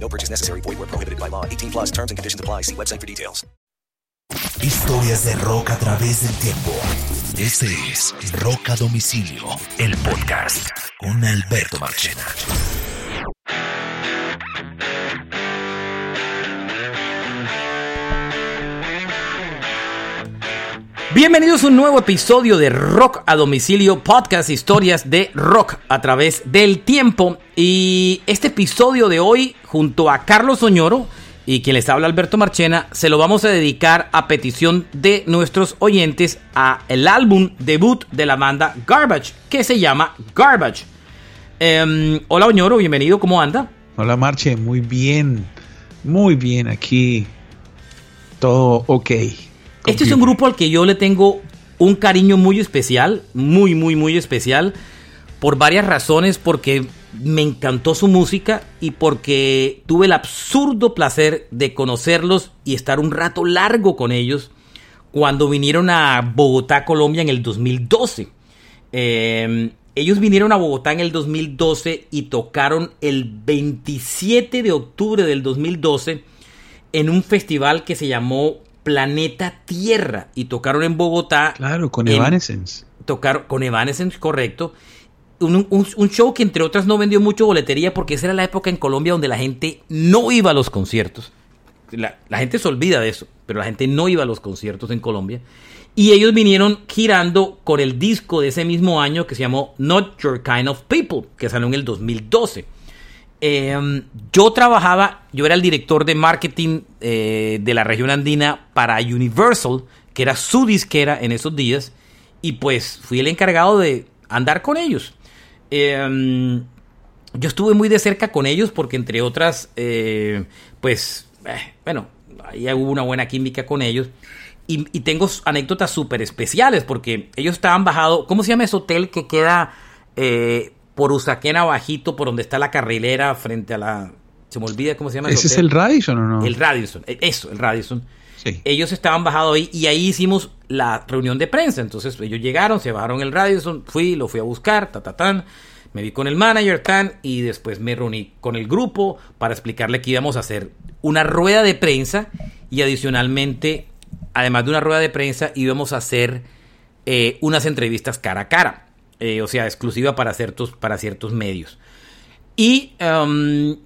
No purchase necessary. Void where prohibited by law. 18 plus terms and conditions apply. See website for details. Historias de rock a través del tiempo. Este es Rock a Domicilio, el podcast con Alberto Marchena. Bienvenidos a un nuevo episodio de Rock a Domicilio, podcast historias de rock a través del tiempo. Y este episodio de hoy, junto a Carlos Oñoro y quien les habla Alberto Marchena, se lo vamos a dedicar a petición de nuestros oyentes a el álbum debut de la banda Garbage, que se llama Garbage. Em, hola Oñoro, bienvenido, ¿cómo anda? Hola Marche, muy bien, muy bien aquí, todo ok. Este es un grupo al que yo le tengo un cariño muy especial, muy, muy, muy especial, por varias razones, porque me encantó su música y porque tuve el absurdo placer de conocerlos y estar un rato largo con ellos cuando vinieron a Bogotá, Colombia en el 2012. Eh, ellos vinieron a Bogotá en el 2012 y tocaron el 27 de octubre del 2012 en un festival que se llamó Planeta Tierra y tocaron en Bogotá. Claro, con en- Evanescence. Tocaron con Evanescence, correcto. Un, un- un show que entre otras no vendió mucho boletería porque esa era la época en Colombia donde la gente no iba a los conciertos. La, la gente se olvida de eso, pero la gente no iba a los conciertos en Colombia. Y ellos vinieron girando con el disco de ese mismo año que se llamó Not Your Kind of People, que salió en el 2012. Eh, yo trabajaba, yo era el director de marketing eh, de la región andina para Universal, que era su disquera en esos días, y pues fui el encargado de andar con ellos. Eh, yo estuve muy de cerca con ellos porque entre otras, eh, pues, eh, bueno, ahí hubo una buena química con ellos. Y, tengo anécdotas súper especiales porque ellos estaban bajados, ¿cómo se llama ese hotel que queda eh, por Usaquena bajito, por donde está la carrilera frente a la... Se me olvida cómo se llama ¿Ese es el Radisson o no? El Radisson, eh, eso, el Radisson. Sí. Ellos estaban bajados ahí y ahí hicimos la reunión de prensa. Entonces ellos llegaron, se bajaron el Radisson, fui, lo fui a buscar, ta, ta, tan. Me vi con el manager, tan, y después me reuní con el grupo para explicarle que íbamos a hacer una rueda de prensa y adicionalmente, además de una rueda de prensa, íbamos a hacer eh, unas entrevistas cara a cara. Eh, o sea, exclusiva para ciertos, para ciertos medios. Y um,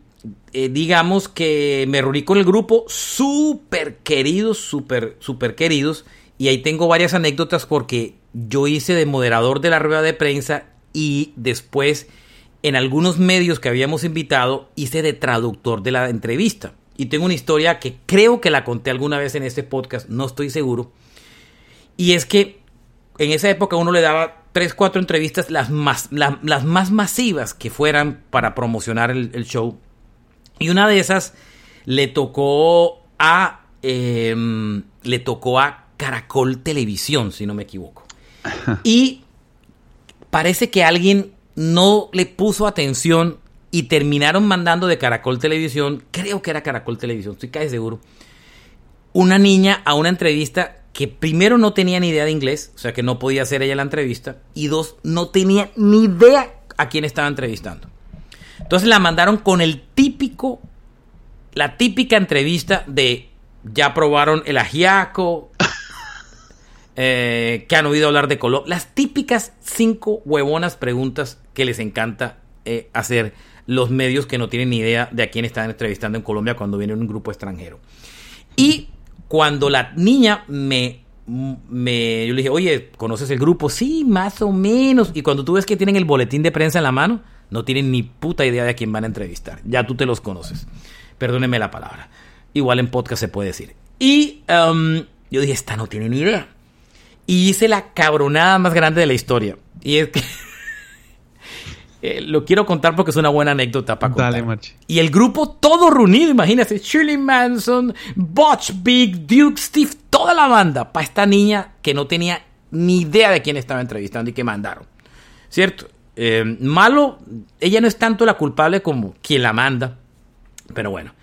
eh, digamos que me reuní con el grupo súper queridos, súper, súper queridos. Y ahí tengo varias anécdotas porque yo hice de moderador de la rueda de prensa y después en algunos medios que habíamos invitado hice de traductor de la entrevista. Y tengo una historia que creo que la conté alguna vez en este podcast, no estoy seguro. Y es que en esa época uno le daba tres, cuatro entrevistas, las más, la- las más masivas que fueran para promocionar el, el show. Y una de esas le tocó a eh, le tocó a Caracol Televisión, si no me equivoco. Y parece que alguien no le puso atención y terminaron mandando de Caracol Televisión, creo que era Caracol Televisión, estoy casi seguro, una niña a una entrevista que primero no tenía ni idea de inglés, o sea que no podía hacer ella la entrevista, y dos, no tenía ni idea a quién estaba entrevistando. Entonces la mandaron con el típico, la típica entrevista de ya probaron el ajiaco, eh, que han oído hablar de Colombia, las típicas cinco huevonas preguntas que les encanta eh, hacer los medios que no tienen ni idea de a quién están entrevistando en Colombia cuando viene un grupo extranjero. Y cuando la niña me, me, yo le dije, oye, ¿conoces el grupo? Sí, más o menos. Y cuando tú ves que tienen el boletín de prensa en la mano, no tienen ni puta idea de a quién van a entrevistar. Ya tú te los conoces. Perdóneme la palabra. Igual en podcast se puede decir. Y um, yo dije, esta no tiene ni idea. Y hice la cabronada más grande de la historia. Y es que eh, lo quiero contar porque es una buena anécdota para contar. Dale, Marchi. Y el grupo todo reunido, imagínate, Shirley Manson, Butch Big, Duke, Steve, toda la banda, para esta niña que no tenía ni idea de quién estaba entrevistando y que mandaron. ¿Cierto? Eh, malo, ella no es tanto la culpable como quien la manda, pero bueno.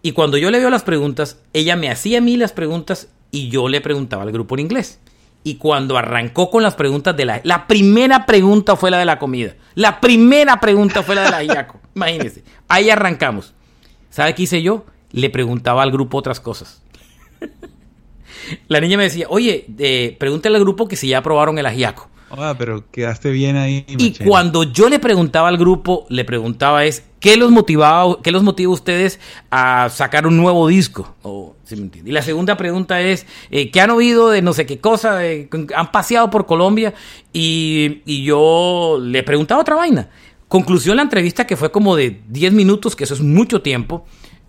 Y cuando yo le veo las preguntas, ella me hacía a mí las preguntas y yo le preguntaba al grupo en inglés. Y cuando arrancó con las preguntas de la... La primera pregunta fue la de la comida. La primera pregunta fue la de la Iaco. Imagínense. Ahí arrancamos. ¿Sabe qué hice yo? Le preguntaba al grupo otras cosas. La niña me decía, oye, eh, pregúntale al grupo que si ya aprobaron el ajiaco. Ah, pero quedaste bien ahí. Y cuando yo le preguntaba al grupo, le preguntaba es, ¿qué los motivaba, qué los motiva a ustedes a sacar un nuevo disco? Y la segunda pregunta es, eh, ¿qué han oído de no sé qué cosa? Han paseado por Colombia y, y yo le preguntaba otra vaina. Conclusión la entrevista que fue como de 10 minutos, que eso es mucho tiempo.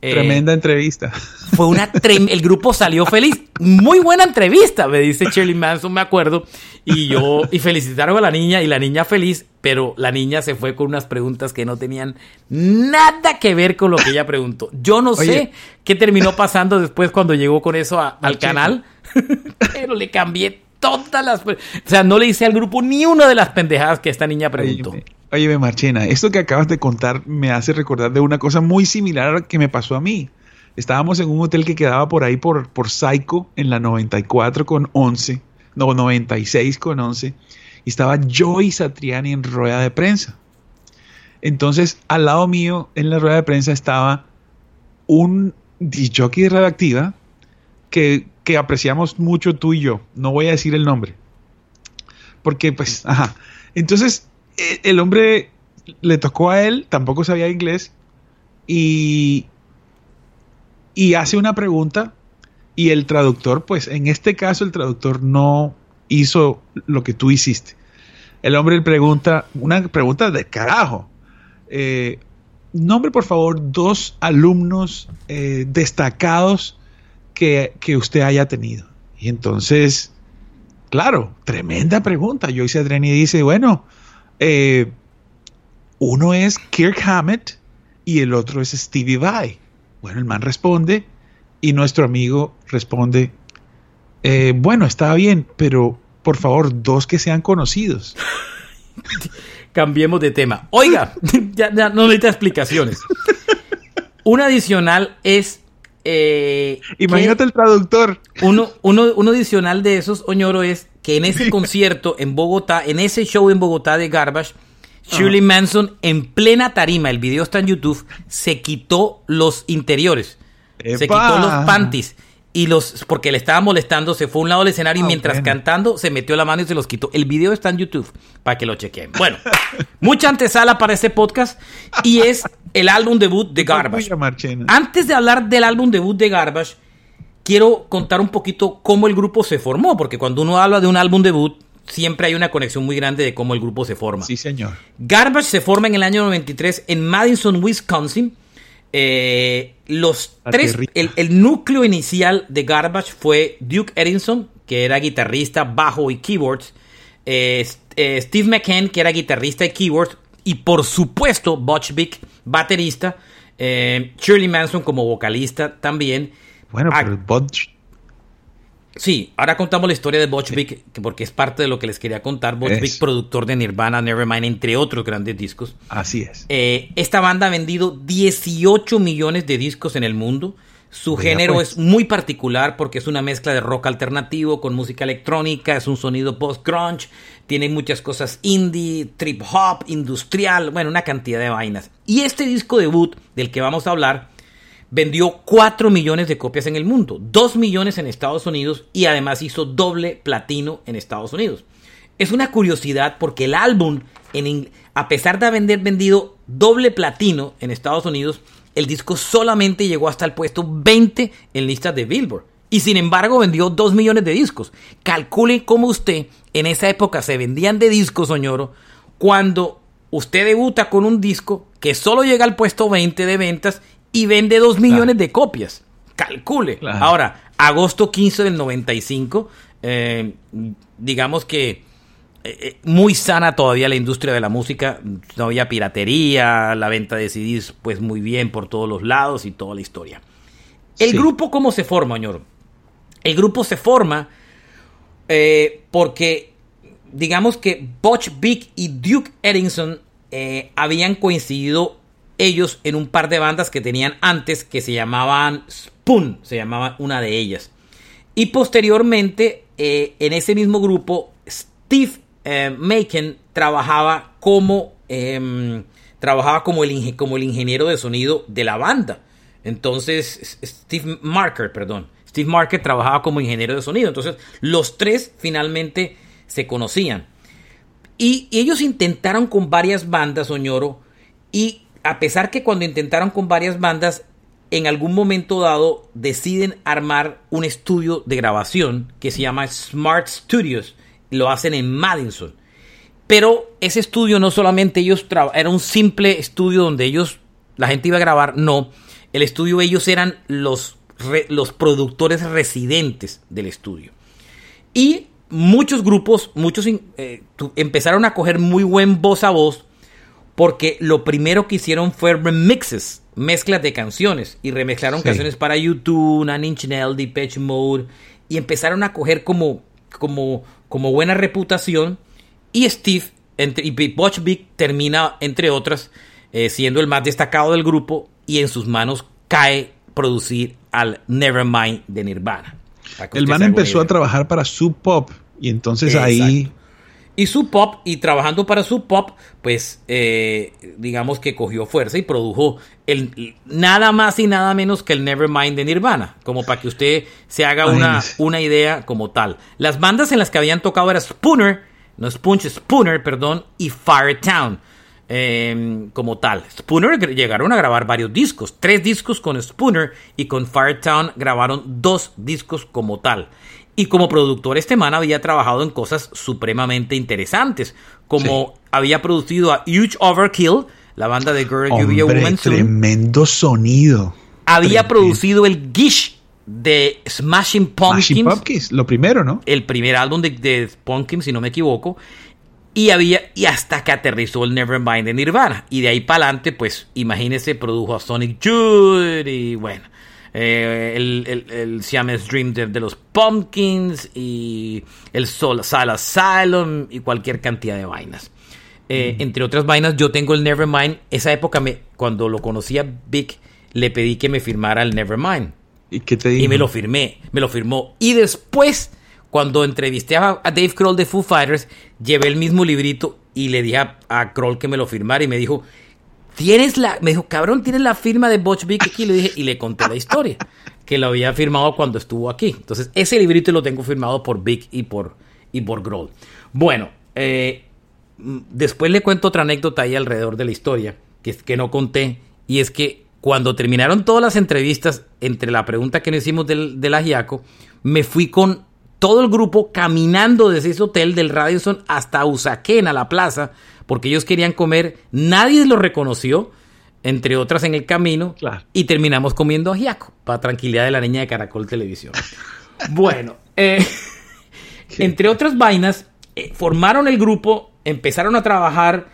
Eh, Tremenda entrevista. fue una el grupo salió feliz. Muy buena entrevista, me dice Shirley Manson, me acuerdo. Y yo, y felicitaron a la niña y la niña feliz, pero la niña se fue con unas preguntas que no tenían nada que ver con lo que ella preguntó. Yo no Oye. sé qué terminó pasando después cuando llegó con eso a- al canal, pero le cambié todas las. O sea, no le hice al grupo ni una de las pendejadas que esta niña preguntó. Óyeme, óyeme, Marchena, esto que acabas de contar me hace recordar de una cosa muy similar que me pasó a mí. Estábamos en un hotel que quedaba por ahí por, por Psycho en la 94 con 11, no, 96 con 11, y estaba Joey Satriani en rueda de prensa. Entonces, al lado mío en la rueda de prensa estaba un jockey de radioactiva que, que apreciamos mucho tú y yo. No voy a decir el nombre. Porque, pues, ajá. Entonces, e- el hombre le tocó a él, tampoco sabía inglés, y, y hace una pregunta, y el traductor, pues, en este caso, el traductor no hizo lo que tú hiciste. El hombre le pregunta, una pregunta de carajo. Eh, nombre, por favor, dos alumnos eh, destacados que, que usted haya tenido. Y entonces, claro, tremenda pregunta. Joyce Adreni dice, bueno, eh, uno es Kirk Hammett y el otro es Stevie Vai. Bueno, el man responde y nuestro amigo responde, eh, bueno, está bien, pero por favor, dos que sean conocidos. Cambiemos de tema. Oiga, ya, ya no necesita explicaciones. Un adicional es. Eh, Imagínate el traductor. uno, uno, uno adicional de esos, Oñoro, es que en ese concierto en Bogotá, en ese show en Bogotá de Garbage, Shirley Manson, en plena tarima, el video está en YouTube, se quitó los interiores. Se quitó los panties. Y los, porque le estaba molestando, se fue a un lado del escenario y Ah, mientras bueno. cantando se metió la mano y se los quitó. El video está en YouTube para que lo chequen. Bueno, mucha antesala para este podcast y es el álbum debut de Garbage. Antes de hablar del álbum debut de Garbage, quiero contar un poquito cómo el grupo se formó, porque cuando uno habla de un álbum debut, siempre hay una conexión muy grande de cómo el grupo se forma. Sí, señor. Garbage se forma en el año 93 en Madison, Wisconsin. Eh, los La tres, el, el núcleo inicial de Garbage fue Duke Edinson, que era guitarrista, bajo y keyboards. eh, eh, Steve McCann, que era guitarrista y keyboards. Y por supuesto, Butch Vig, baterista. Shirley Manson como vocalista también. Bueno, Ah, pero Butch Sí, ahora contamos la historia de Butch Vig, porque es parte de lo que les quería contar. Butch. Vig, productor de Nirvana, Nevermind, entre otros grandes discos. Así es. Eh, esta banda ha vendido 18 millones de discos en el mundo. Su género pues. es muy particular porque es una mezcla de rock alternativo con música electrónica, es un sonido post-grunge, tiene muchas cosas indie, trip hop, industrial, bueno, una cantidad de vainas. Y este disco debut del que vamos a hablar vendió 4 millones de copias en el mundo, 2 millones en Estados Unidos y además hizo doble platino en Estados Unidos. Es una curiosidad porque el álbum, a pesar de haber vendido doble platino en Estados Unidos, el disco solamente llegó hasta el puesto 20 en listas de Billboard. Y sin embargo vendió 2 millones de discos. Calcule cómo usted en esa época se vendían de discos, Soñoro, cuando usted debuta con un disco que solo llega al puesto 20 de ventas y vende 2 millones de copias. Calcule. Claro. Ahora, agosto 15 del 95, eh, digamos que eh, eh, muy sana todavía la industria de la música, no había piratería, la venta de CDs pues muy bien por todos los lados y toda la historia. El Sí. grupo, ¿cómo se forma, señor? El grupo se forma eh, porque, digamos que Butch Vig y Duke Ellington habían coincidido ellos en un par de bandas que tenían antes que se llamaban Spoon, se llamaba una de ellas. Y posteriormente, eh, en ese mismo grupo, Steve eh, trabajaba como, em, trabajaba como el, como el ingeniero de sonido de la banda. Entonces, Steve Marker, perdón. Steve Marker trabajaba como ingeniero de sonido. Entonces, los tres finalmente se conocían. Y, y ellos intentaron con varias bandas, Oñoro, y a pesar que cuando intentaron con varias bandas, en algún momento dado deciden armar un estudio de grabación que se llama Smart Studios. Lo hacen en Madison. Pero ese estudio no solamente ellos era un simple estudio donde ellos la gente iba a grabar, no. El estudio ellos eran los los productores residentes del estudio. Y muchos grupos, muchos eh, empezaron a coger muy buen voz a voz porque lo primero que hicieron fue remixes, mezclas de canciones y remezclaron Sí. canciones para YouTube, Nine Inch Nails, Depeche Mode y empezaron a coger como como como buena reputación y Steve entre, y Butch Vig termina entre otras eh, siendo el más destacado del grupo y en sus manos cae producir al Nevermind de Nirvana. El man empezó a trabajar para Sub Pop y entonces Exacto. ahí Y Sub Pop, y trabajando para Sub Pop, pues eh, digamos que cogió fuerza y produjo el, nada más y nada menos que el Nevermind de Nirvana, como para que usted se haga una, una idea como tal. Las bandas en las que habían tocado era Spooner, no Spunch, Spooner, perdón, y Firetown. eh, como tal. Spooner llegaron a grabar varios discos, tres discos con Spooner y con Firetown grabaron dos discos como tal. Y como productor este man había trabajado en cosas supremamente interesantes, como había producido a Huge Overkill, la banda de Girl You Be a Woman tremendo sonido. Había tremendo. producido el Gish de Smashing Pumpkins, Smashing Pumpkins, lo primero, ¿no? el primer álbum de, de Pumpkins, si no me equivoco. Y había, y hasta que aterrizó el Nevermind de Nirvana. Y de ahí para adelante, pues, imagínese, produjo a Sonic Youth y bueno, eh, el, el, el Siamese Dream de, de los Pumpkins y el Soul, Soul Asylum y cualquier cantidad de vainas. Eh, Entre otras vainas, yo tengo el Nevermind. Esa época, me, cuando lo conocía Vic, le pedí que me firmara el Nevermind. ¿Y qué te? Y me lo firmé, me lo firmó. Y después, cuando entrevisté a, a Dave Kroll de Foo Fighters, llevé el mismo librito y le dije a, a Kroll que me lo firmara y me dijo, ¿tienes la, me dijo, cabrón, ¿tienes la firma de Butch Vig aquí? Le dije, y le conté la historia, que lo había firmado cuando estuvo aquí. Entonces, ese librito lo tengo firmado por Vic y por, y por Grohl. Bueno, eh, después le cuento otra anécdota ahí alrededor de la historia, que, que no conté, y es que cuando terminaron todas las entrevistas, entre la pregunta que nos hicimos del, del ajiaco, me fui con todo el grupo caminando desde ese hotel del Radisson hasta Usaquén, a la plaza, porque ellos querían comer, nadie los reconoció, entre otras en el camino, Claro. y terminamos comiendo ajiaco, para tranquilidad de la niña de Caracol Televisión. bueno, eh, entre otras vainas, eh, formaron el grupo, empezaron a trabajar,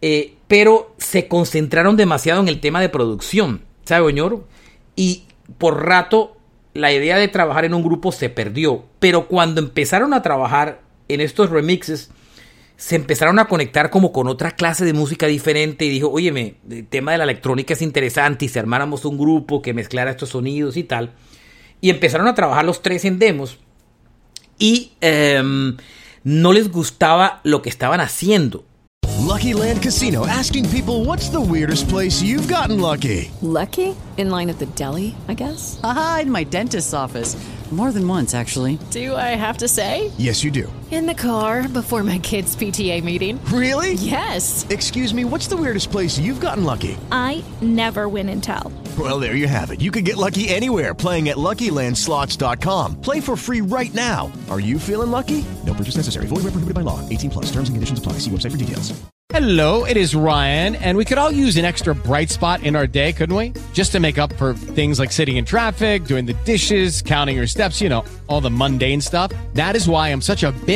eh, pero se concentraron demasiado en el tema de producción, ¿sabe, Oñoro? Y por rato la idea de trabajar en un grupo se perdió, pero cuando empezaron a trabajar en estos remixes, se empezaron a conectar como con otra clase de música diferente y dijo, óyeme, el tema de la electrónica es interesante y si armáramos un grupo que mezclara estos sonidos y tal. Y empezaron a trabajar los tres en demos y em, no les gustaba lo que estaban haciendo. Lucky Land Casino asking people what's the weirdest place you've gotten lucky? Lucky? In line at the deli, I guess? Aha, in my dentist's office. More than once, actually. Do I have to say? Yes, you do. In the car before my kids' PTA meeting. Really? Yes. Excuse me, what's the weirdest place you've gotten lucky? I never win and tell. Well, there you have it. You can get lucky anywhere playing at LuckyLandSlots.com. Play for free right now. Are you feeling lucky? No purchase necessary. Void where prohibited by law. 18 plus. Terms and conditions apply. See website for details. Hello, it is Ryan, and we could all use an extra bright spot in our day, couldn't we? Just to make up for things like sitting in traffic, doing the dishes, counting your steps, you know, all the mundane stuff. That is why I'm such a big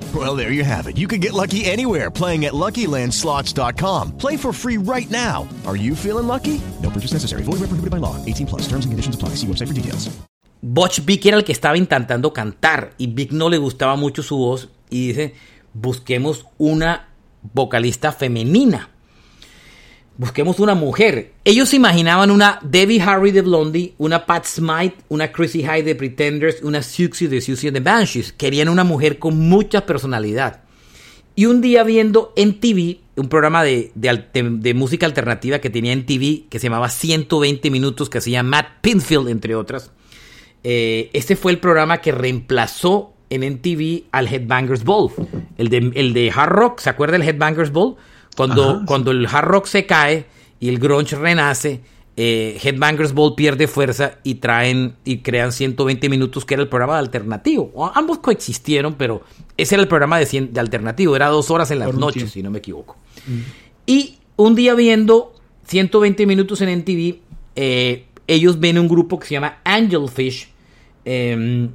Well, there you have it. You can get lucky anywhere playing at LuckyLandSlots.com. Play for free right now. Are you feeling lucky? No purchase necessary. Void where prohibited by law. 18 plus. Terms and conditions apply. See website for details. Butch Vig era el que estaba intentando cantar y Vic no le gustaba mucho su voz y dice, busquemos una vocalista femenina. Busquemos una mujer. Ellos imaginaban una Debbie Harry de Blondie, una Pat Smythe, una Chrissy High de Pretenders, una Siouxsie de Siouxsie and the Banshees. Querían una mujer con mucha personalidad. Y un día viendo en TV, un programa de, de, de, de música alternativa que tenía en TV, que se llamaba 120 minutos, que hacía Matt Pinfield, entre otras. Eh, este fue el programa que reemplazó en MTV al Headbangers Ball. El de, el de Hard Rock, ¿se acuerda del Headbangers Ball? Cuando, Ajá. cuando el hard rock se cae y el grunge renace, eh, Headbangers Ball pierde fuerza y traen y crean 120 minutos, que era el programa alternativo. O- Ambos coexistieron, pero ese era el programa de, cien- de alternativo. Era dos horas en las Por noches, si no me equivoco. Y un día viendo 120 minutos en MTV, eh, ellos ven un grupo que se llama Angelfish, eh,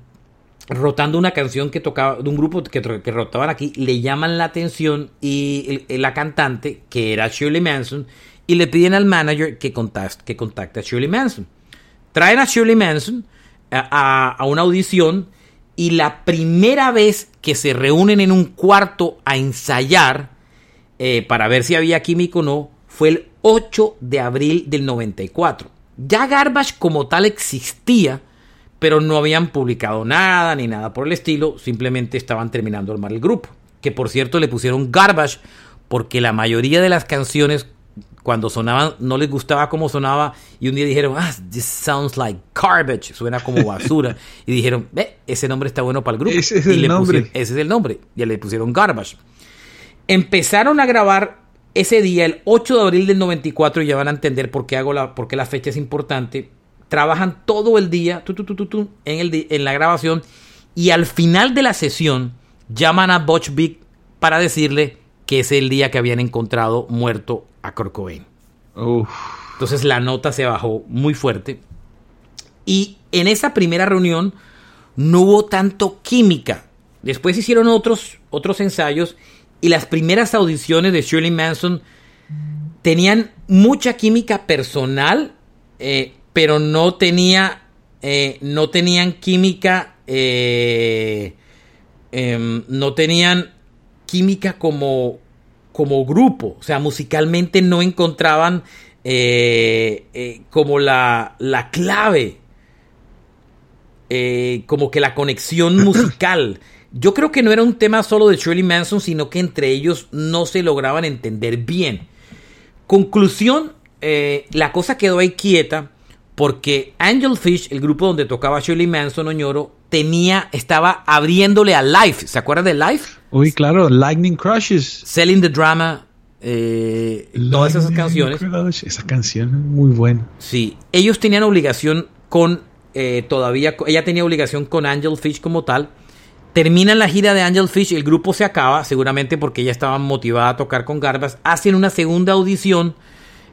rotando una canción que tocaba, de un grupo que, rotaban aquí, le llaman la atención y la cantante, que era Shirley Manson, y le piden al manager que contacte, que contacte a Shirley Manson. Traen a Shirley Manson a, a- una audición y la primera vez que se reúnen en un cuarto a ensayar, eh, para ver si había química o no, fue el 8 de abril del 94. Ya Garbage como tal existía, pero no habían publicado nada ni nada por el estilo, simplemente estaban terminando de armar el grupo. Que por cierto le pusieron Garbage porque la mayoría de las canciones cuando sonaban no les gustaba cómo sonaba y un día dijeron, ah, this sounds like garbage, suena como basura. y dijeron, ve, ese nombre está bueno para el grupo. Ese es Y el le nombre. pusieron- ese es el nombre. Y le pusieron garbage. Empezaron a grabar ese día, el 8 de abril del 94, y ya van a entender por qué, hago la, por qué la fecha es importante. Trabajan todo el día tu, tu, tu, tu, tu, en, el, en la grabación y al final de la sesión llaman a Butch Vig para decirle que es el día que habían encontrado muerto a Kurt Cobain. Uf. Entonces la nota se bajó muy fuerte. Y en esa primera reunión no hubo tanto química. Después hicieron otros, otros ensayos y las primeras audiciones de Shirley Manson tenían mucha química personal, eh, pero no tenía, eh, no tenían química, eh, em, no tenían química como, como grupo. O sea, musicalmente no encontraban eh, como la, la clave, como que la conexión musical. Yo creo que no era un tema solo de Shirley Manson, sino que entre ellos no se lograban entender bien. Conclusión, eh, la cosa quedó ahí quieta porque Angel Fish, el grupo donde tocaba Shirley Manson Oñoro, tenía, estaba abriéndole a Life. ¿Se acuerdan de Life? Uy, claro, Lightning Crushes. Selling the Drama, eh, todas esas canciones. Crush. Esa canción es muy buena. Sí, ellos tenían obligación con, eh, todavía, ella tenía obligación con Angel Fish como tal. Terminan la gira de Angel Fish, el grupo se acaba, seguramente porque ella estaba motivada a tocar con Garbas. Hacen una segunda audición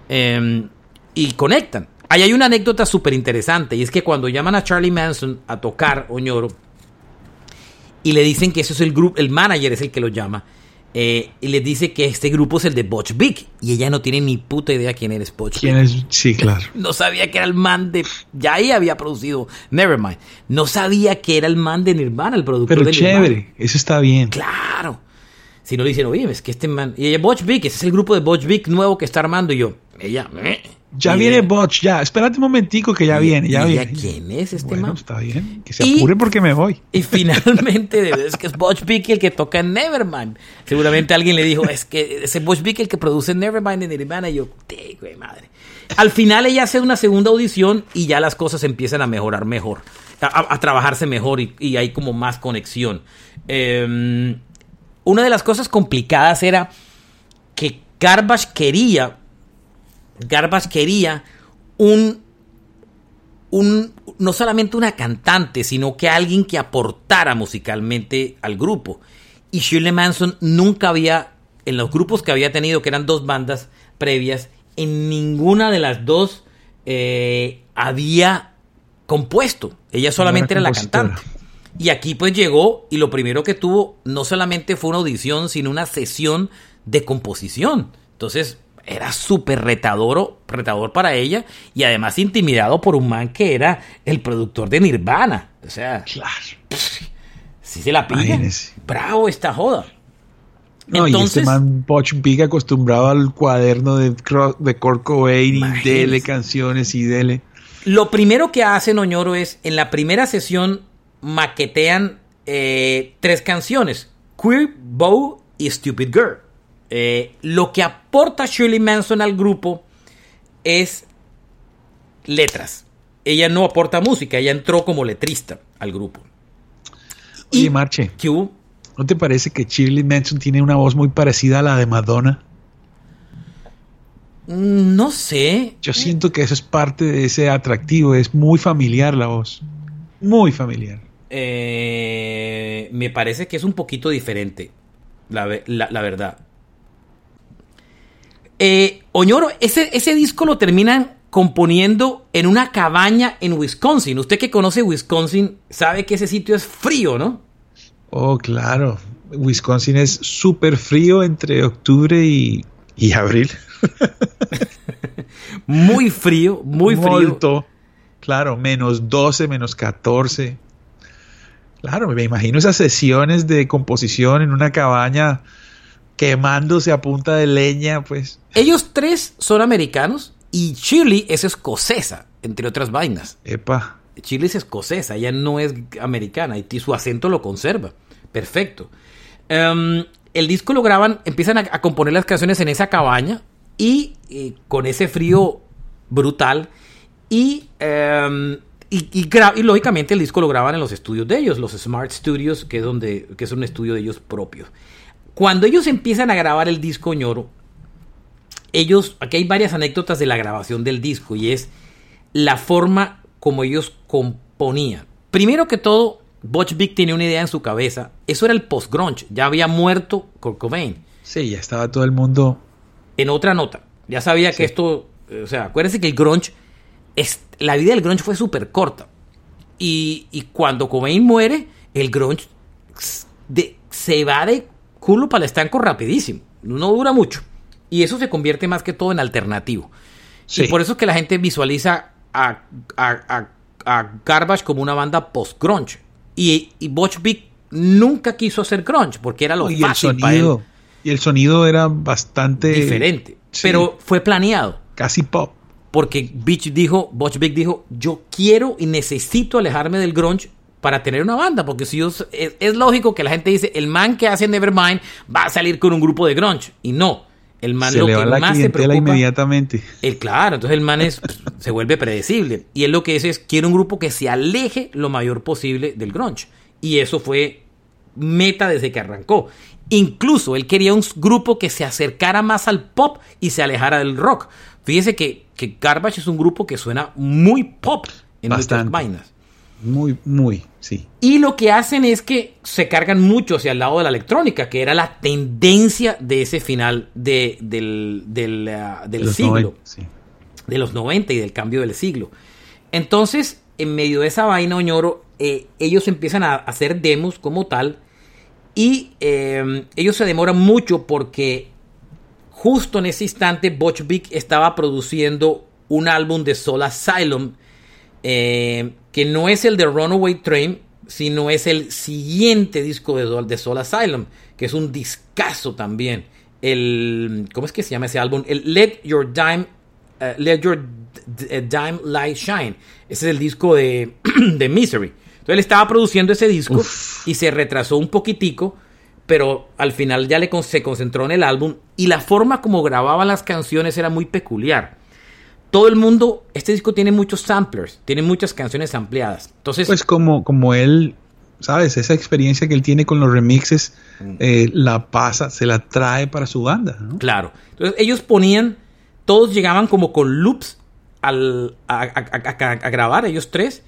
eh, y conectan. Ahí hay una anécdota súper interesante y es que cuando llaman a Charlie Manson a tocar Oñoro y le dicen que eso es el grupo, el manager es el que lo llama, eh, y les dice que este grupo es el de Butch Vig y ella no tiene ni puta idea quién eres Butch ¿Quién es? Sí, claro. No sabía que era el man de... Ya ahí había producido Nevermind. No sabía que era el man de Nirvana, el productor Pero de chévere, Nirvana. eso está bien. Claro. Si no le dicen, oye, es que este man... Y ella, Butch Vig, ese es el grupo de Butch Vig nuevo que está armando. Y yo, ella... eh. Ya viene Botch, ya. Espérate un momentico que ya viene, ya viene. ¿Quién es este Bueno, man? está bien. Que se Y- apure porque me voy. Y finalmente es que es Butch Vig el que toca en Nevermind. Seguramente alguien le dijo, es que ese Butch Vig el que produce Nevermind en Nirvana. Y yo, "Te, güey, madre. Al final ella hace una segunda audición y ya las cosas empiezan a mejorar mejor, a, a- a trabajarse mejor y, y hay como más conexión. Eh, una de las cosas complicadas era que Garbage quería, Garbage quería un un, no solamente una cantante, sino que alguien que aportara musicalmente al grupo. Y Shirley Manson nunca había, en los grupos que había tenido, que eran dos bandas previas, en ninguna de las dos eh, había compuesto. Ella solamente era era la cantante. Y aquí pues llegó y lo primero que tuvo no solamente fue una audición, sino una sesión de composición. Entonces era súper retador, retador para ella y además intimidado por un man que era el productor de Nirvana. O sea, Claro. si se la pilla. Imagínese. Bravo esta joda. No, y Entonces- este man Butch Vig acostumbrado al cuaderno de, de Kurt Cobain y dele canciones y dele. Lo primero que hace Noñoro es, en la primera sesión, maquetean eh, tres canciones, Queer, Bow y Stupid Girl. Eh, lo que aporta Shirley Manson al grupo es letras. Ella no aporta música, ella entró como letrista al grupo. Oye, Y- Marche, ¿Qué hubo? ¿no te parece que Shirley Manson tiene una voz muy parecida a la de Madonna? Mm, No sé. Yo siento que eso es parte de ese atractivo, es muy familiar la voz. Muy familiar. Eh, me parece que es un poquito diferente, la, ve- la- la verdad. Eh, Oñoro, ese, ese disco lo terminan componiendo en una cabaña en Wisconsin. Usted que conoce Wisconsin sabe que ese sitio es frío, ¿no? Oh, claro. Wisconsin es súper frío entre octubre y, y abril. Muy frío, muy frío. Molto. Claro, menos 12, menos 14. Claro, me imagino esas sesiones de composición en una cabaña quemándose a punta de leña, pues. Ellos tres son americanos y Shirley es escocesa, entre otras vainas. Epa. Chile es escocesa, ella no es americana y su acento lo conserva. Perfecto. Em, el disco lo graban, empiezan a, a componer las canciones en esa cabaña y, eh, con ese frío brutal y, em, y, y gra- y lógicamente el disco lo graban en los estudios de ellos, los Smart Studios, que es, donde, que es un estudio de ellos propios. Cuando ellos empiezan a grabar el disco ñoro, ellos, aquí hay varias anécdotas de la grabación del disco y es la forma como ellos componían. Primero que todo, Butch Vig tenía una idea en su cabeza. Eso era el post-grunge. Ya había muerto Kurt Cobain. Sí, ya estaba todo el mundo. En otra nota, ya sabía que esto, eh, o sea, acuérdense que el grunge, es, la vida del grunge fue súper corta. Y, y cuando Cobain muere, el grunge de- se va de culo para el estanco rapidísimo. No dura mucho. Y eso se convierte más que todo en alternativo. Sí. Y por eso es que la gente visualiza a, a, a- a Garbage como una banda post-grunge. Y, y Butch Vig nunca quiso hacer grunge porque era lo y el fácil para él. Y el sonido era bastante. Diferente. Sí, Pero fue planeado. Casi pop. Porque Beach dijo, Butch dijo, yo quiero y necesito alejarme del grunge para tener una banda. Porque si yo, es, es lógico que la gente dice, el man que hace Nevermind va a salir con un grupo de grunge. Y no. El man Se lo le que la más se preocupa inmediatamente. el, claro, entonces el man es, se vuelve predecible. Y él lo que dice es, quiero un grupo que se aleje lo mayor posible del grunge. Y eso fue meta desde que arrancó. Incluso él quería un grupo que se acercara más al pop y se alejara del rock. Fíjese que, que Garbage es un grupo que suena muy pop en muchas Bastante. vainas. Muy, muy, sí. Y lo que hacen es que se cargan mucho hacia el lado de la electrónica, que era la tendencia de ese final de- del, del, ah, siglo 90, sí. de los 90 y del cambio del siglo. Entonces, en medio de esa vaina, Oñoro, eh, ellos empiezan a hacer demos como tal Y eh, ellos se demoran mucho porque justo en ese instante Butch Vig estaba produciendo un álbum de Soul Asylum eh, que no es el de Runaway Train, sino es el siguiente disco de, de Soul Asylum, que es un discazo también. El, ¿Cómo es que se llama ese álbum? El Let Your Dime, uh, Let Your Dime Light Shine. Ese es el disco de, de Misery. Entonces él estaba produciendo ese disco Uf. y se retrasó un poquitico, pero al final ya le, se concentró en el álbum y la forma como grababa las canciones era muy peculiar todo el mundo, este disco tiene muchos samplers, tiene muchas canciones ampliadas. Entonces, pues como, como él, sabes, esa experiencia que él tiene con los remixes, mm. eh, la pasa, se la trae para su banda. ¿no? Claro. Entonces ellos ponían, todos llegaban como con loops al, a, a, a, a, grabar, ellos tres.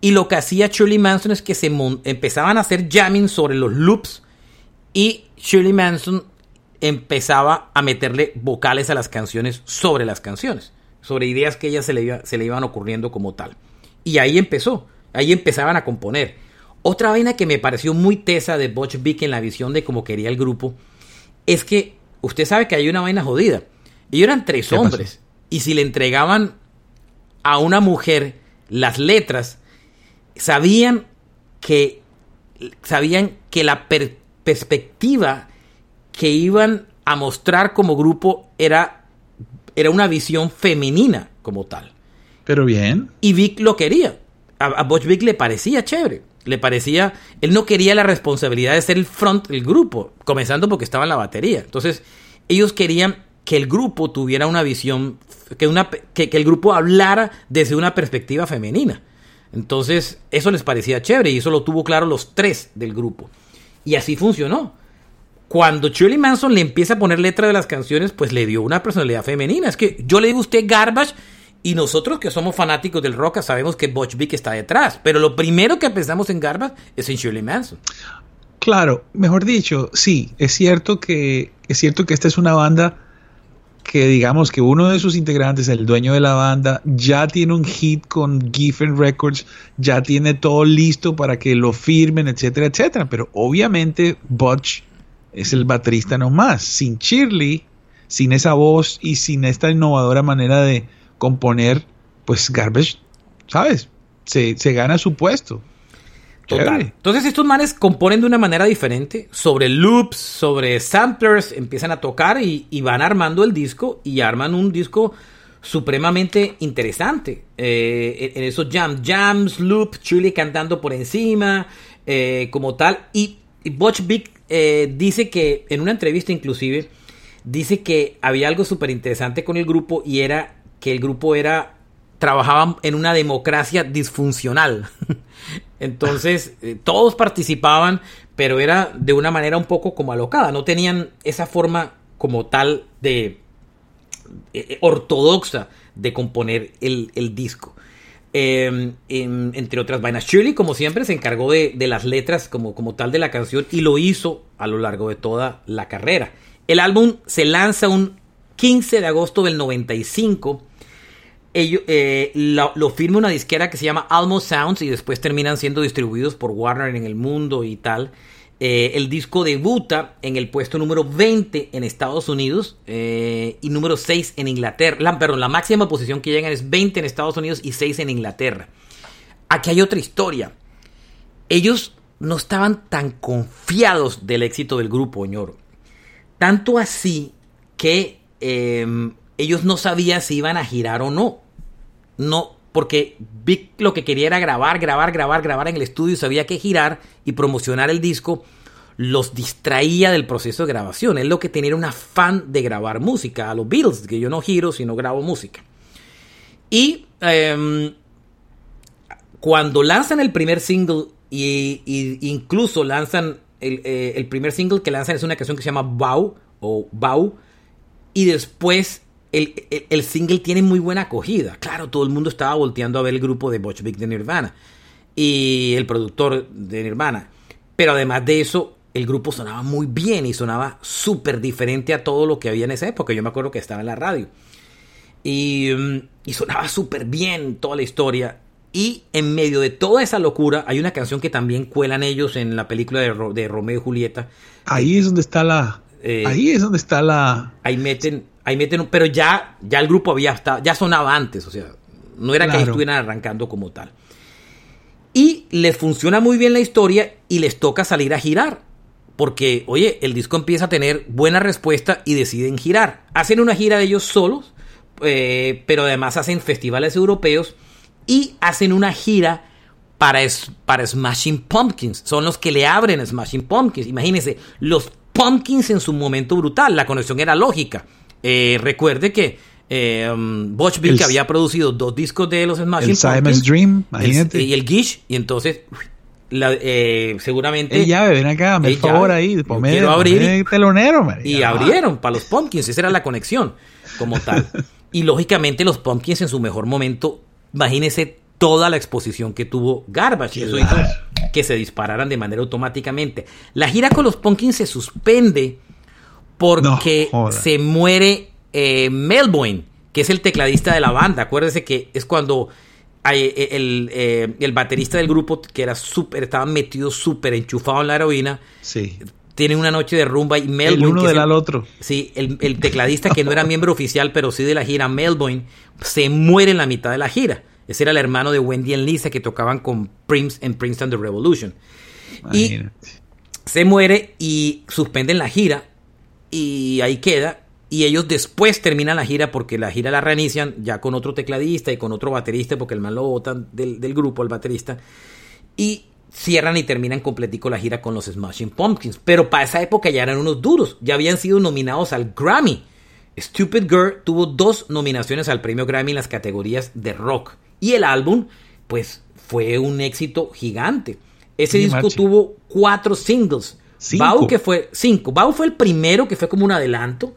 Y lo que hacía Shirley Manson es que se empezaban a hacer jamming sobre los loops y Shirley Manson empezaba a meterle vocales a las canciones sobre las canciones sobre ideas que ella se le, iba, se le iban ocurriendo como tal. Y ahí empezó, ahí empezaban a componer. Otra vaina que me pareció muy tesa de Butch Vig en la visión de cómo quería el grupo es que usted sabe que hay una vaina jodida. Ellos eran tres hombres pasó? y si le entregaban a una mujer las letras, sabían que sabían que la per perspectiva que iban a mostrar como grupo era era una visión femenina como tal. Pero bien. Y Vic lo quería. A, a Butch Vic le parecía chévere. Le parecía. Él no quería la responsabilidad de ser el front del grupo, comenzando porque estaba en la batería. Entonces, ellos querían que el grupo tuviera una visión. Que, una, que, que el grupo hablara desde una perspectiva femenina. Entonces, eso les parecía chévere y eso lo tuvo claro los tres del grupo. Y así funcionó cuando Shirley Manson le empieza a poner letra de las canciones, pues le dio una personalidad femenina. Es que yo le digo a usted Garbage y nosotros que somos fanáticos del rock sabemos que Butch Vig está detrás. Pero lo primero que pensamos en Garbage es en Shirley Manson. Claro, mejor dicho, sí, es cierto que es cierto que esta es una banda que digamos que uno de sus integrantes, el dueño de la banda, ya tiene un hit con Giffen Records, ya tiene todo listo para que lo firmen, etcétera, etcétera. Pero obviamente Butch es el baterista nomás. Sin Shirley, sin esa voz y sin esta innovadora manera de componer, pues Garbage, ¿sabes? Se, se gana su puesto. Total. Entonces estos manes componen de una manera diferente, sobre loops, sobre samplers, empiezan a tocar y, y van armando el disco y arman un disco supremamente interesante. Eh, en esos jams, jams, loops, Chile cantando por encima, eh, como tal. Y, y Butch Big eh, dice que, en una entrevista inclusive, dice que había algo súper interesante con el grupo y era que el grupo era, trabajaban en una democracia disfuncional. Entonces, eh, todos participaban, pero era de una manera un poco como alocada, no tenían esa forma como tal de eh, ortodoxa de componer el, el disco. En, entre otras vainas. Shirley, como siempre, se encargó de, de las letras como, como, tal de la canción y lo hizo a lo largo de toda la carrera. El álbum se lanza un 15 de agosto del 95. Ello, eh, lo, lo, firma una disquera que se llama Almost Sounds y después terminan siendo distribuidos por Warner en el mundo y tal. Eh, el disco debuta en el puesto número 20 en Estados Unidos eh, y número 6 en Inglaterra. La, perdón, la máxima posición que llegan es 20 en Estados Unidos y 6 en Inglaterra. Aquí hay otra historia. Ellos no estaban tan confiados del éxito del grupo, señor. Tanto así que eh, ellos no sabían si iban a girar o no. No, porque Vic lo que quería era grabar, grabar, grabar, grabar en el estudio sabía que girar y promocionar el disco los distraía del proceso de grabación. Él lo que tenía un afán de grabar música, a los Beatles, que yo no giro, sino grabo música. Y eh, cuando lanzan el primer single, y, incluso lanzan el, eh, el, primer single que lanzan es una canción que se llama Bow, o Bow, y después el, el, el, single tiene muy buena acogida. Claro, todo el mundo estaba volteando a ver el grupo de Butch Vig de Nirvana y el productor de Nirvana. Pero además de eso, el grupo sonaba muy bien y sonaba súper diferente a todo lo que había en esa época. Yo me acuerdo que estaba en la radio. Y, y sonaba súper bien toda la historia. Y en medio de toda esa locura, hay una canción que también cuelan ellos en la película de, Ro- de Romeo y Julieta. Ahí es donde está la. Eh, ahí es donde está la. Ahí meten, ahí meten, un- pero ya, ya el grupo había estado, ya sonaba antes, o sea, no era que estuvieran arrancando como tal. Y les funciona muy bien la historia y les toca salir a girar. Porque, oye, el disco empieza a tener buena respuesta y deciden girar. Hacen una gira de ellos solos, eh, pero además hacen festivales europeos y hacen una gira para, es- para Smashing Pumpkins. Son los que le abren a Smashing Pumpkins. Imagínense, los Pumpkins en su momento brutal. La conexión era lógica. Eh, recuerde que eh, um, Butch Vig El- que había producido dos discos de los Smashing El Simon's. Dream, el- y el Gish. Y entonces, la- eh, seguramente... Ey, llave, ven acá, llave, favor ahí. yo Ponme, quiero abrir y- ponme telonero, man. y Ya, abrieron para los Pumpkins, esa era la conexión como tal. Y lógicamente los Pumpkins en su mejor momento, imagínense toda la exposición que tuvo Garbage, y eso hizo que se dispararan de manera automáticamente. La gira con los Pumpkins se suspende porque No, se muere eh, Melbourne, que es el tecladista de la banda. Acuérdese que es cuando hay, eh, el, eh, el baterista del grupo, que era súper, estaba metido súper enchufado en la heroína, Sí. tiene una noche de rumba y El Melbourne. uno que es del el- al otro. Sí, el, el tecladista que no era miembro oficial, pero sí de la gira, Melbourne, se muere en la mitad de la gira. Ese era el hermano de Wendy y Lisa que tocaban con Prince en Princeton The Revolution. Y Imagínate. se muere y suspenden la gira y ahí queda. Y ellos después terminan la gira porque la gira la reinician ya con otro tecladista y con otro baterista porque el man lo botan del, del grupo, el baterista. Y cierran y terminan completico la gira con los Smashing Pumpkins. Pero para esa época ya eran unos duros. Ya habían sido nominados al Grammy. Stupid Girl tuvo dos nominaciones al premio Grammy en las categorías de rock. Y el álbum, pues, fue un éxito gigante. Ese Sí, disco macho. tuvo cuatro singles. Cinco. Bau que fue cinco. Bau fue el primero que fue como un adelanto.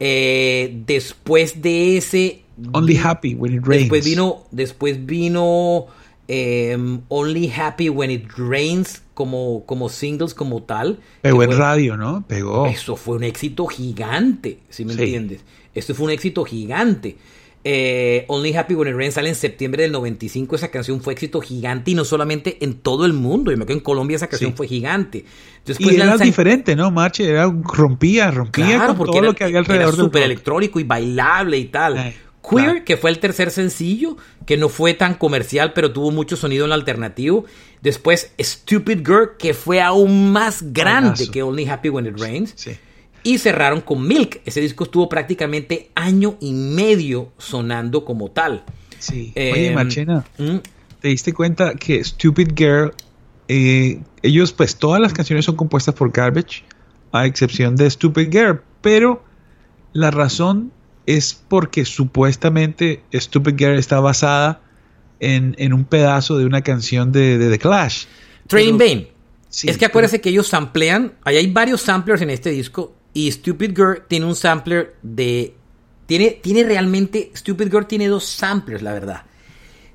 Eh, después de ese. Only happy when it rains. Después vino. Después vino. em, Only Happy When It Rains. Como, como singles, como tal. Pegó en fue- radio, ¿no? Pegó. Eso fue un éxito gigante. Si me Sí. entiendes. Esto fue un éxito gigante. Eh, Only Happy When It Rains sale en septiembre del 95. Esa canción fue éxito gigante y no solamente en todo el mundo. Yo me acuerdo en Colombia esa canción Sí. fue gigante. Y era lanzan- diferente, ¿no? Marche era rompía, rompía Claro, con porque todo era, lo que había alrededor era súper electrónico y bailable y tal. Eh, Queer, claro. que fue el tercer sencillo, que no fue tan comercial, pero tuvo mucho sonido en lo alternativo. Después, Stupid Girl, que fue aún más grande Buenazo. que Only Happy When It Rains. Sí. Y cerraron con Milk. Ese disco estuvo prácticamente año y medio sonando como tal. Sí. Eh, Oye, Marchena, mm, ¿te diste cuenta que Stupid Girl, eh, ellos, pues todas las canciones son compuestas por Garbage, a excepción de Stupid Girl, pero la razón es porque supuestamente Stupid Girl está basada en, en un pedazo de una canción de, de The Clash. Pero- Bane. Sí, es que acuérdense que ellos samplean. Ahí hay varios samplers en este disco. Y Stupid Girl tiene un sampler de. Tiene, tiene realmente. Stupid Girl tiene dos samplers, la verdad.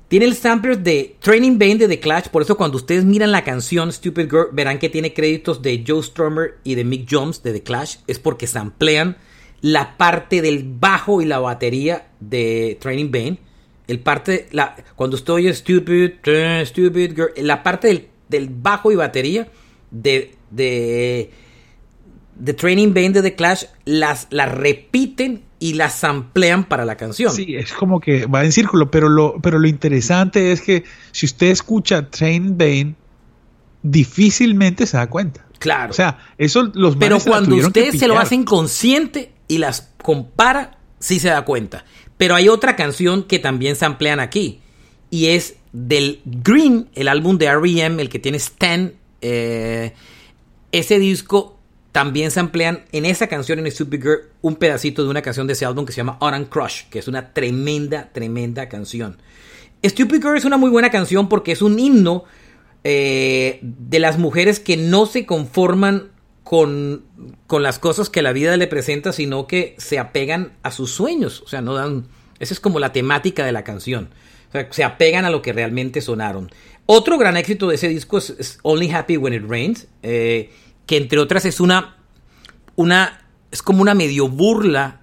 Tiene el sampler de Training Bane de The Clash. Por eso, cuando ustedes miran la canción Stupid Girl, verán que tiene créditos de Joe Strummer y de Mick Jones de The Clash. Es porque samplean la parte del bajo y la batería de Training Bane. El parte, la, cuando usted oye Stupid, Stupid Girl, la parte del, del bajo y batería de, de, de Training Bane de The Clash las, las repiten y las samplean para la canción. Sí, es como que va en círculo, pero lo, pero lo interesante es que si usted escucha Train Bane, difícilmente se da cuenta. Claro. O sea, eso los Pero cuando ustedes se lo hacen consciente y las compara, sí se da cuenta. Pero hay otra canción que también se amplían aquí. Y es del Green, el álbum de R.E.M., el que tiene Stan. eh, ese disco también se amplían en esa canción, en Stupid Girl, un pedacito de una canción de ese álbum que se llama Autumn Crush, que es una tremenda, tremenda canción. Stupid Girl es una muy buena canción porque es un himno eh, de las mujeres que no se conforman con, con las cosas que la vida le presenta, sino que se apegan a sus sueños. O sea, no dan. Esa es como la temática de la canción. O sea, se apegan a lo que realmente sonaron. Otro gran éxito de ese disco es, es Only Happy When It Rains, eh, que entre otras es una, una, es como una medio burla,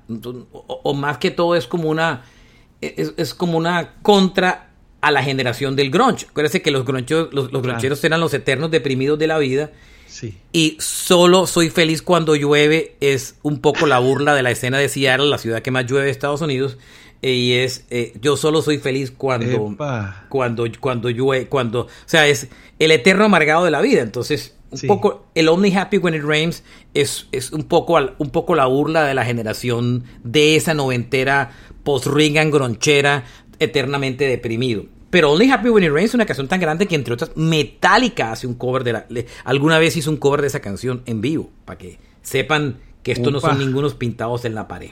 o, o más que todo es como una, es, es como una contra a la generación del grunge. Acuérdense que los, gruncheros, los, los gruncheros eran los eternos deprimidos de la vida. Sí. Y solo soy feliz cuando llueve es un poco la burla de la escena de Seattle, la ciudad que más llueve de Estados Unidos. eh, y es eh, yo solo soy feliz cuando Epa. cuando cuando llueve, cuando, o sea, es el eterno amargado de la vida. Entonces, un Sí. poco el Only Happy When It Rains es, es un poco al- un poco la burla de la generación de esa noventera post Reagan gronchera eternamente deprimido. Pero Only Happy When It Rains es una canción tan grande que entre otras Metallica hace un cover de la le- alguna vez hizo un cover de esa canción en vivo para que sepan que esto no son ningunos pintados en la pared.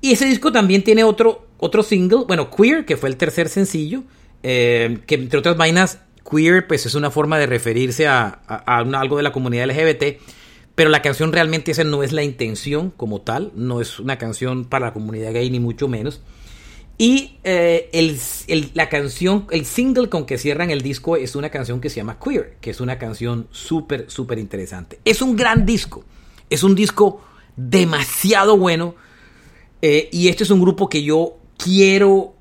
Y ese disco también tiene otro, otro single, bueno, Queer, que fue el tercer sencillo, eh, que entre otras vainas, Queer pues es una forma de referirse a, algo de la comunidad LGBT, pero la canción realmente esa no es la intención como tal, no es una canción para la comunidad gay ni mucho menos. Y eh, el, el- la canción, el single con que cierran el disco es una canción que se llama Queer, que es una canción súper, súper interesante. Es un gran disco, es un disco demasiado bueno. Eh, y este es un grupo que yo quiero,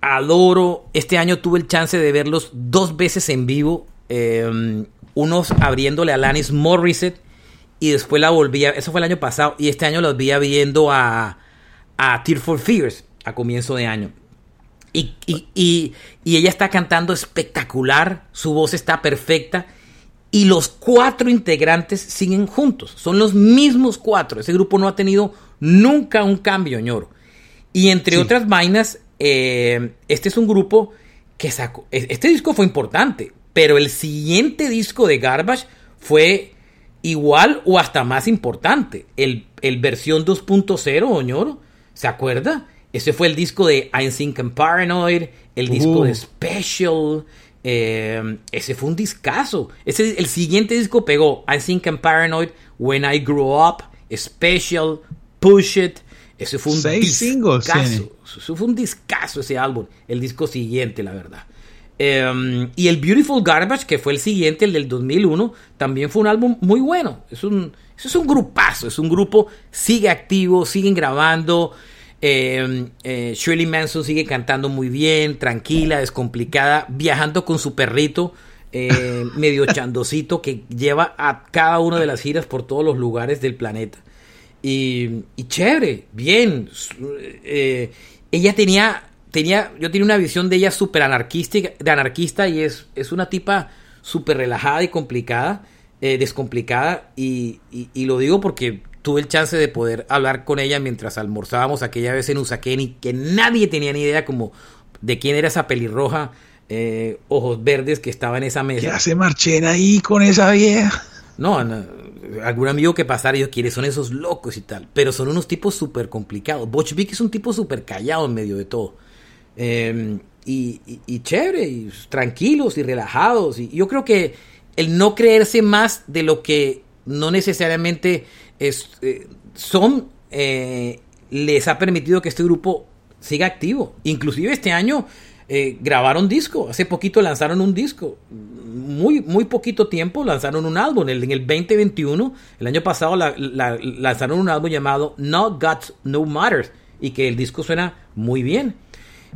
adoro. Este año tuve el chance de verlos dos veces en vivo. eh, unos abriéndole a Alanis Morissette y después la volví a... Eso fue el año pasado. Y este año los vi viendo a, a Tear for Fears a comienzo de año. Y, y- y- y ella está cantando espectacular, su voz está perfecta y los cuatro integrantes siguen juntos, son los mismos cuatro, ese grupo no ha tenido nunca un cambio, ñoro. Y entre otras vainas, eh, este es un grupo que sacó, e- este disco fue importante, pero el siguiente disco de Garbage fue igual o hasta más importante, el, el versión 2.0, Oñoro, ¿se acuerda? Ese fue el disco de I'm Thinking Paranoid, el disco Uh. de Special. Eh, ese fue un discazo. Ese, el siguiente disco pegó I'm Thinking Paranoid, When I Grew Up, Special, Push It. Ese fue un Seis singles discazo. tiene. Eso fue un discazo ese álbum. El disco siguiente, la verdad. Eh, y el Beautiful Garbage, que fue el siguiente, el del 2001, también fue un álbum muy bueno. Es un, es un grupazo, es un grupo, sigue activo, siguen grabando. Eh, eh, Shirley Manson sigue cantando muy bien, tranquila, descomplicada, viajando con su perrito, eh, medio chandocito, que lleva a cada una de las giras por todos los lugares del planeta. Y, y chévere, bien. eh, ella tenía, tenía, yo tenía una visión de ella súper anarquista, de anarquista y es, es una tipa súper relajada y complicada, eh, descomplicada. Y, y- y lo digo porque tuve el chance de poder hablar con ella mientras almorzábamos aquella vez en Usaquén y que nadie tenía ni idea como de quién era esa pelirroja, eh, ojos verdes que estaba en esa mesa. ¿Qué hace Marchena ahí con esa vieja? No, no, algún amigo que pasara y yo, ¿quiénes son esos locos y tal? Pero son unos tipos súper complicados. Butch Vig es un tipo súper callado en medio de todo. Eh, y, y- y chévere, y tranquilos y relajados. Y yo creo que el no creerse más de lo que no necesariamente es, eh, son, eh, les ha permitido que este grupo siga activo. Inclusive este año eh, grabaron disco, hace poquito lanzaron un disco, muy, muy poquito tiempo lanzaron un álbum, en el, en el 2021, el año pasado la- la- lanzaron un álbum llamado No Guts, No Matters, y que el disco suena muy bien.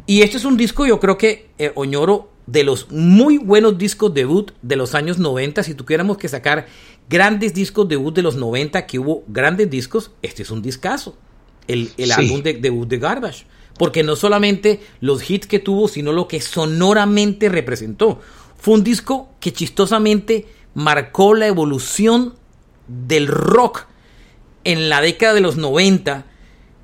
Y este es un disco, yo creo que, Oñoro, de los muy buenos discos debut de los años 90, si tuviéramos que sacar grandes discos debut de los 90, que hubo grandes discos, este es un discazo. El, el Sí. álbum de debut de Garbage. Porque no solamente los hits que tuvo, sino lo que sonoramente representó. Fue un disco que chistosamente marcó la evolución del rock en la década de los 90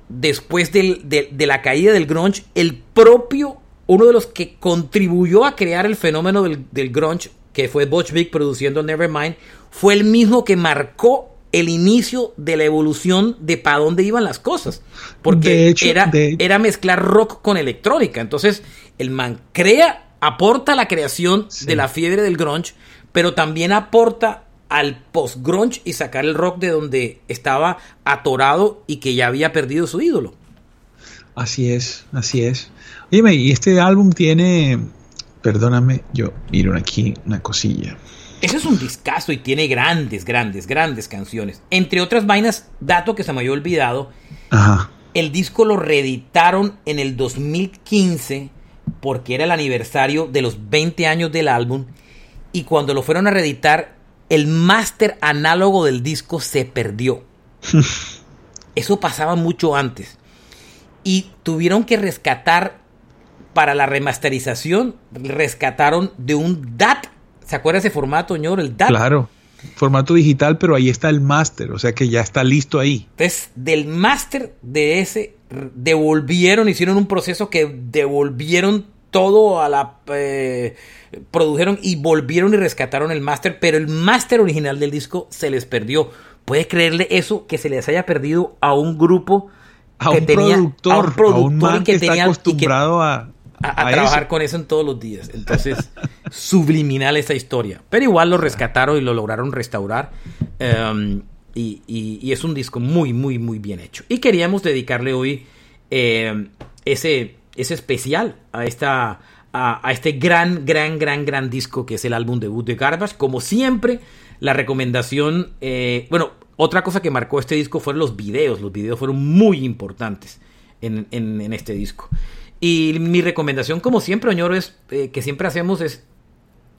después del- de, de la caída del grunge, el propio uno de los que contribuyó a crear el fenómeno del, del grunge, que fue Butch Vig produciendo Nevermind, fue el mismo que marcó el inicio de la evolución de para dónde iban las cosas. Porque De hecho, era, de- era mezclar rock con electrónica. Entonces, el man crea, aporta a la creación de la fiebre del grunge, pero también aporta al post-grunge y sacar el rock de donde estaba atorado y que ya había perdido su ídolo. Así es, así es. Oye, y este álbum tiene, perdóname, yo miro aquí una cosilla. Ese es un discazo y tiene grandes, grandes, grandes canciones. Entre otras vainas, dato que se me había olvidado, Ajá. el disco lo reeditaron en el 2015 porque era el aniversario de los 20 años del álbum y cuando lo fueron a reeditar, el máster análogo del disco se perdió. Eso pasaba mucho antes. Y tuvieron que rescatar para la remasterización, rescataron de un DAT. ¿Se acuerda ese formato, señor? El DAT. Claro, formato digital, pero ahí está el máster, o sea que ya está listo ahí. Entonces, del máster de ese, devolvieron, hicieron un proceso que devolvieron todo a la... eh, produjeron y volvieron y rescataron el máster, pero el máster original del disco se les perdió. ¿Puede creerle eso? Que se les haya perdido a un grupo A que un tenía... productor, a un productor man que, está que- acostumbrado a, a, a a trabajar eso. con eso en todos los días. Entonces, subliminal esa historia. Pero igual lo rescataron y lo lograron restaurar. Um, y, y- y es un disco muy, muy, muy bien hecho. Y queríamos dedicarle hoy eh, ese, ese especial a esta. A, a este gran, gran, gran, gran disco que es el álbum debut de Garbage. Como siempre, la recomendación. eh, bueno, otra cosa que marcó este disco fueron los videos. Los videos fueron muy importantes en, en- en este disco. Y mi recomendación, como siempre, Oñoro, es eh, que siempre hacemos es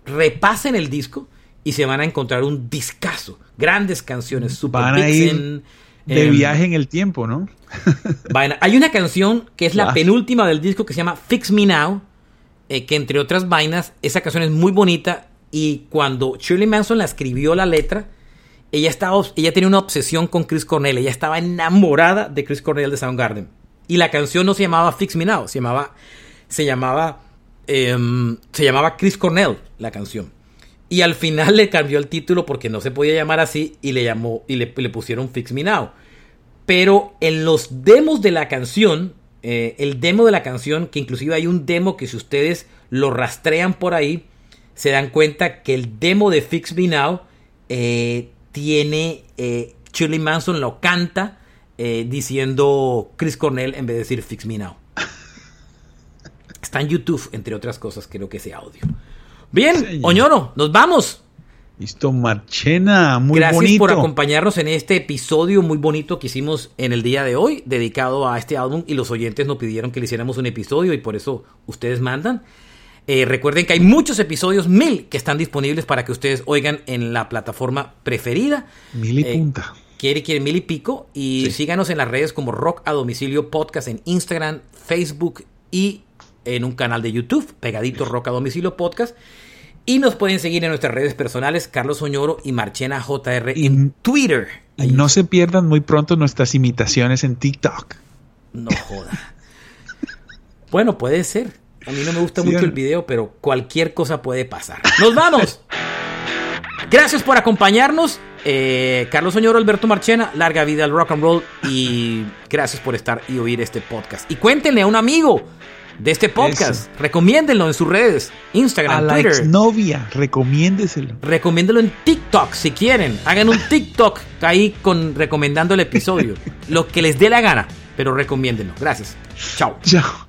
repasen el disco y se van a encontrar un discazo. Grandes canciones, Super Van a ir de viaje en el tiempo, ¿no? vaina. Hay una canción que es la Claro. penúltima del disco que se llama Fix Me Now, eh, que entre otras vainas, esa canción es muy bonita y cuando Shirley Manson la escribió la letra, ella, estaba, ella tenía una obsesión con Chris Cornell, ella estaba enamorada de Chris Cornell de Soundgarden. Y la canción no se llamaba Fix Me Now, se llamaba, se llamaba, em, se llamaba Chris Cornell, la canción. Y al final le cambió el título porque no se podía llamar así y le llamó y le, pusieron Fix Me Now. Pero en los demos de la canción, eh, el demo de la canción, que inclusive hay un demo que si ustedes lo rastrean por ahí, se dan cuenta que el demo de Fix Me Now eh, tiene, eh, Shirley Manson lo canta eh, diciendo Chris Cornell en vez de decir Fix Me Now. Está en YouTube, entre otras cosas, creo que ese audio. Bien, Oñoro, nos vamos. Listo, Marchena, muy Gracias bonito. por acompañarnos en este episodio muy bonito que hicimos en el día de hoy, dedicado a este álbum. Y los oyentes nos pidieron que le hiciéramos un episodio y por eso ustedes mandan. Eh, recuerden que hay muchos episodios, mil, que están disponibles para que ustedes oigan en la plataforma preferida. Mil y Eh, punta. Quiere, quiere mil y pico. Y síganos en las redes como Rock a Domicilio Podcast en Instagram, Facebook y en un canal de YouTube, pegadito Rock a Domicilio Podcast. Y nos pueden seguir en nuestras redes personales, Carlos Oñoro y Marchena JR en Twitter. Y no se pierdan muy pronto nuestras imitaciones en TikTok. No joda. bueno, puede ser. A mí no me gusta Sí, mucho ¿no? el video, pero cualquier cosa puede pasar. ¡Nos vamos! Gracias por acompañarnos. Eh, Carlos Oñoro, Alberto Marchena, larga vida al rock and roll y gracias por estar y oír este podcast. Y cuéntenle a un amigo de este podcast. Recomiéndenlo en sus redes, Instagram, A la Twitter. exnovia, recomiéndeselo. Recomiéndelo en TikTok si quieren. Hagan un TikTok ahí con recomendando el episodio. Lo que les dé la gana, pero recomiéndenlo. Gracias. Chao. Chao.